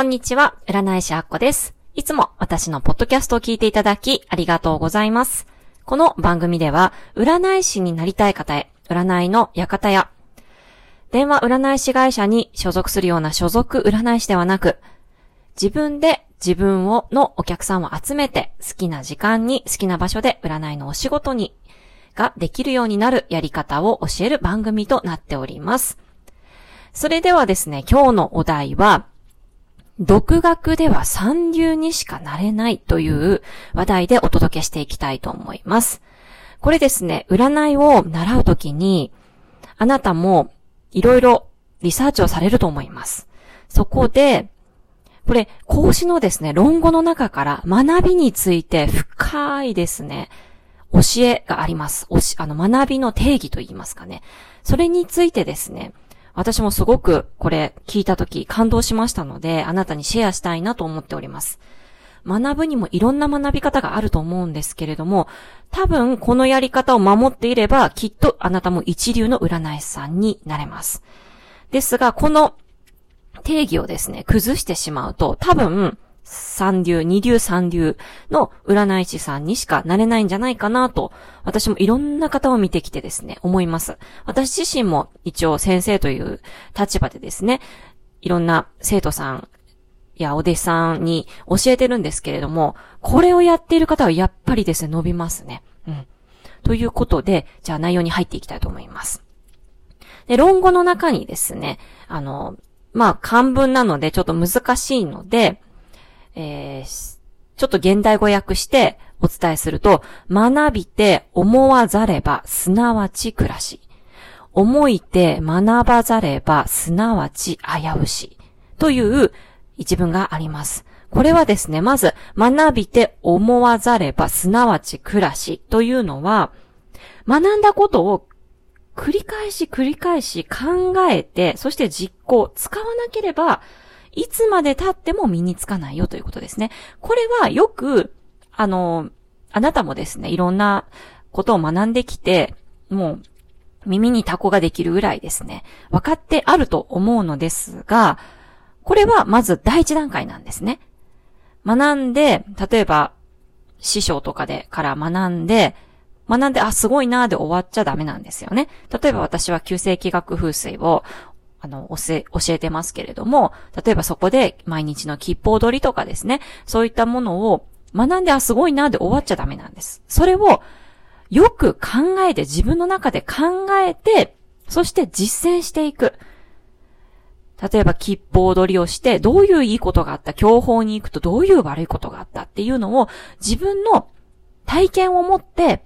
こんにちは、占い師アッコです。いつも私のポッドキャストを聞いていただきありがとうございます。この番組では、占い師になりたい方へ、占いの館や、電話占い師会社に所属するような所属占い師ではなく、自分で自分をのお客さんを集めて好きな時間に好きな場所で占いのお仕事にができるようになるやり方を教える番組となっております。それではですね、今日のお題は、独学では三流にしかなれないという話題でお届けしていきたいと思います。これですね、占いを習うときに、あなたもいろいろリサーチをされると思います。そこで、これ、講師のですね、論語の中から学びについて深いですね、教えがあります。おし、あの、学びの定義と言いますかね。それについてですね、私もすごくこれ聞いた時感動しましたので、あなたにシェアしたいなと思っております。学ぶにもいろんな学び方があると思うんですけれども、多分このやり方を守っていれば、きっとあなたも一流の占い師さんになれます。ですが、この定義をですね、崩してしまうと、多分、三流、二流、三流の占い師さんにしかなれないんじゃないかなと、私もいろんな方を見てきてですね、思います。私自身も一応先生という立場でですね、いろんな生徒さんやお弟子さんに教えてるんですけれども、これをやっている方はやっぱりですね、伸びますね。うん。ということで、じゃあ内容に入っていきたいと思います。で、論語の中にですね、あの、まあ、漢文なのでちょっと難しいので、えー、ちょっと現代語訳してお伝えすると、学びて思わざれば、すなわち暮らし。思いて学ばざれば、すなわち危うし。という一文があります。これはですね、まず、学びて思わざれば、すなわち暮らしというのは、学んだことを繰り返し繰り返し考えて、そして実行、使わなければ、いつまで経っても身につかないよということですね。これはよく、あの、あなたもですね、いろんなことを学んできて、もう、耳にタコができるぐらいですね、分かってあると思うのですが、これはまず第一段階なんですね。学んで、例えば、師匠とかでから学んで、学んで、あ、すごいなーで終わっちゃダメなんですよね。例えば私は旧世紀学風水をあの、教え、教えてますけれども、例えばそこで毎日の吉報取りとかですね、そういったものを学んで、あ、すごいなで終わっちゃダメなんです。それをよく考えて、自分の中で考えて、そして実践していく。例えば、吉報取りをして、どういういいことがあった、強法に行くとどういう悪いことがあった？っていうのを、自分の体験を持って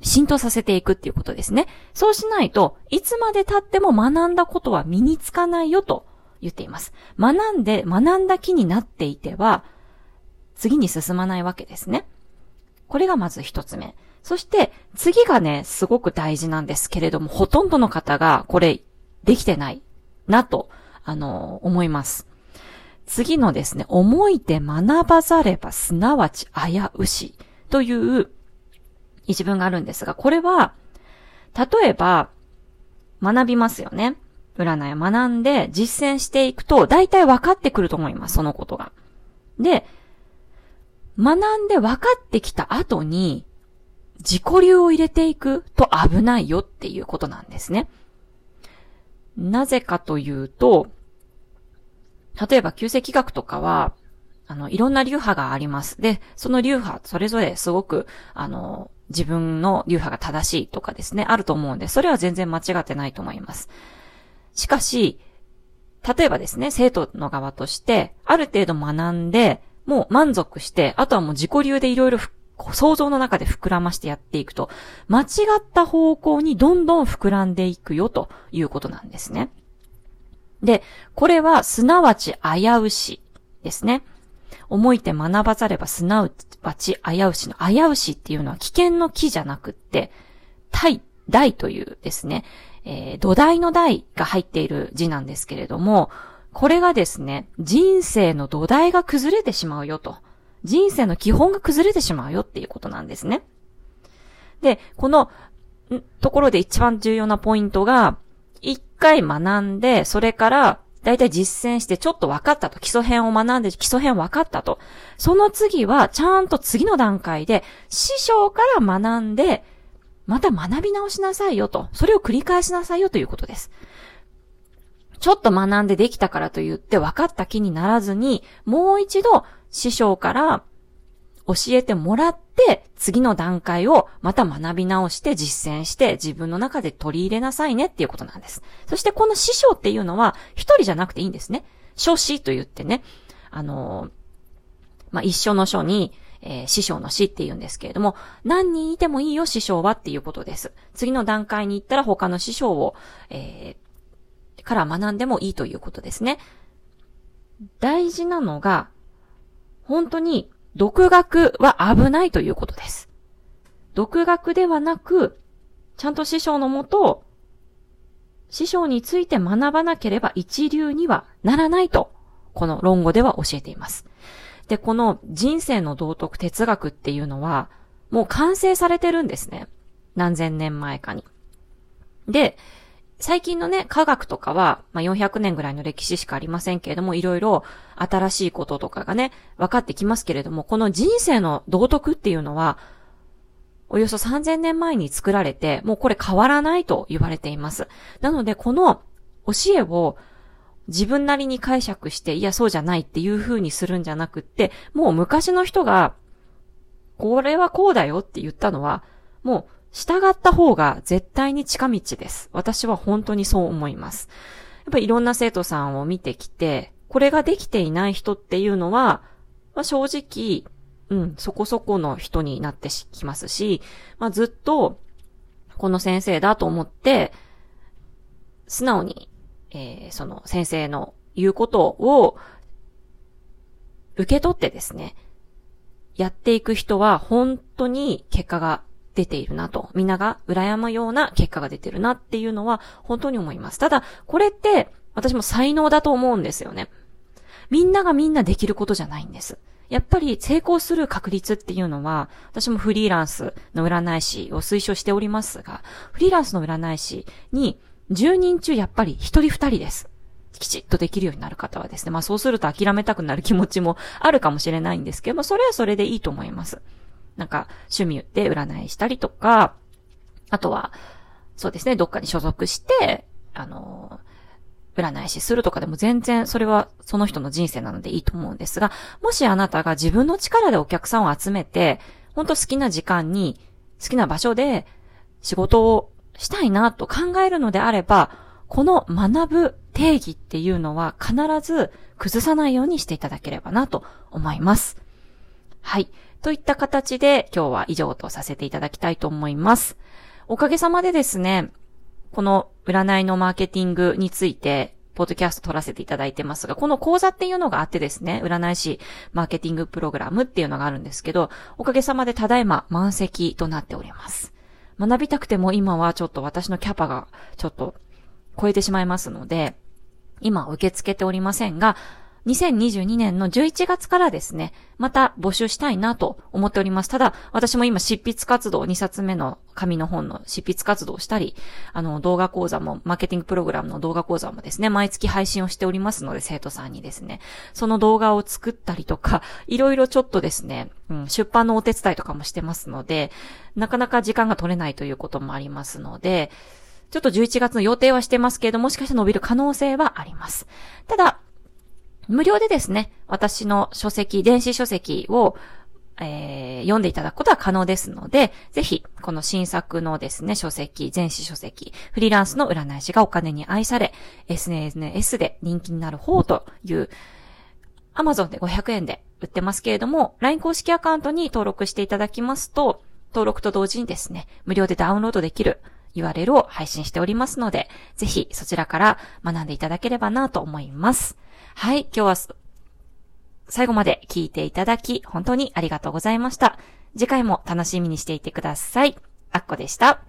浸透させていくっていうことですね。そうしないといつまで経っても学んだことは身につかないよと言っています。学んで、学んだ気になっていては、次に進まないわけですね。これがまず一つ目。そして、次がね、すごく大事なんですけれども、ほとんどの方がこれできてないなと、あの、思います。次のですね、思いて学ばざればすなわち危うしという一文があるんですが、これは、例えば、学びますよね。占いを学んで実践していくと、大体分かってくると思います、そのことが。で、学んで分かってきた後に、自己流を入れていくと危ないよっていうことなんですね。なぜかというと、例えば、旧石学とかは、あの、いろんな流派があります。で、その流派、それぞれすごく、あの、自分の流派が正しいとかですね、あると思うんで、それは全然間違ってないと思います。しかし、例えばですね、生徒の側として、ある程度学んで、もう満足して、あとはもう自己流でいろいろ想像の中で膨らましてやっていくと、間違った方向にどんどん膨らんでいくよということなんですね。で、これはすなわち危うしですね。思いて学ばざればすなわち危うしの危うしっていうのは危険の木じゃなくって、大、大というですね、えー、土台の台が入っている字なんですけれども、これがですね、人生の土台が崩れてしまうよと。人生の基本が崩れてしまうよっていうことなんですね。で、このところで一番重要なポイントが、一回学んで、それから大体実践してちょっと分かったと。基礎編を学んで基礎編分かったと。その次はちゃんと次の段階で師匠から学んで、また学び直しなさいよと。それを繰り返しなさいよということです。ちょっと学んでできたからと言って分かった気にならずに、もう一度師匠から教えてもらって、次の段階をまた学び直して実践して自分の中で取り入れなさいねっていうことなんです。そしてこの師匠っていうのは一人じゃなくていいんですね。書師と言ってね、あのまあ、一緒の書に、えー、師匠の師って言うんですけれども、何人いてもいいよ師匠はっていうことです。次の段階に行ったら他の師匠を、えー、から学んでもいいということですね。大事なのが、本当に独学は危ないということです。独学ではなく、ちゃんと師匠のもと、師匠について学ばなければ一流にはならないと、この論語では教えています。で、この人生の道徳哲学っていうのは、もう完成されてるんですね。何千年前かに。で、最近のね、科学とかは、まあ、400年ぐらいの歴史しかありませんけれども、いろいろ新しいこととかがね、分かってきますけれども、この人生の道徳っていうのは、およそ3000年前に作られて、もうこれ変わらないと言われています。なので、この教えを自分なりに解釈して、いや、そうじゃないっていう風にするんじゃなくって、もう昔の人が、これはこうだよって言ったのは、もう従った方が絶対に近道です。私は本当にそう思います。やっぱいろんな生徒さんを見てきて、これができていない人っていうのは、まあ、正直、うん、そこそこの人になってきますし、まあ、ずっと、この先生だと思って、素直に、えー、その先生の言うことを受け取ってですね、やっていく人は本当に結果が出ているなと、みんなが羨むような結果が出てるなっていうのは本当に思います。ただ、これって私も才能だと思うんですよね。みんながみんなできることじゃないんです。やっぱり成功する確率っていうのは、私もフリーランスの占い師を推奨しておりますが、フリーランスの占い師に10人中やっぱり1人2人です。きちっとできるようになる方はですね。まあそうすると諦めたくなる気持ちもあるかもしれないんですけども、それはそれでいいと思います。なんか趣味で占いしたりとか、あとは、そうですね、どっかに所属して、あの、占い師するとかでも全然それはその人の人生なのでいいと思うんですが、もしあなたが自分の力でお客さんを集めて、本当好きな時間に、好きな場所で仕事をしたいなと考えるのであれば、この学ぶ定義っていうのは必ず崩さないようにしていただければなと思います。はい。といった形で今日は以上とさせていただきたいと思います。おかげさまでですね、この占いのマーケティングについて、ポッドキャスト撮らせていただいてますが、この講座っていうのがあってですね、占い師マーケティングプログラムっていうのがあるんですけど、おかげさまでただいま満席となっております。学びたくても今はちょっと私のキャパがちょっと超えてしまいますので、今受け付けておりませんが、2022年の11月からですね、また募集したいなと思っております。ただ、私も今執筆活動、2冊目の紙の本の執筆活動をしたり、あの、動画講座も、マーケティングプログラムの動画講座もですね、毎月配信をしておりますので、生徒さんにですね、その動画を作ったりとか、いろいろちょっとですね、うん、出版のお手伝いとかもしてますので、なかなか時間が取れないということもありますので、ちょっと11月の予定はしてますけれども、もしかしたら伸びる可能性はあります。ただ、無料でですね、私の書籍、電子書籍を、えー、読んでいただくことは可能ですので、ぜひ、この新作のですね、書籍、電子書籍、フリーランスの占い師がお金に愛され、SNS で人気になる方という、Amazon で500円で売ってますけれども、LINE 公式アカウントに登録していただきますと、登録と同時にですね、無料でダウンロードできる URL を配信しておりますので、ぜひそちらから学んでいただければなと思います。はい、今日は最後まで聞いていただき、本当にありがとうございました。次回も楽しみにしていてください。あっこでした。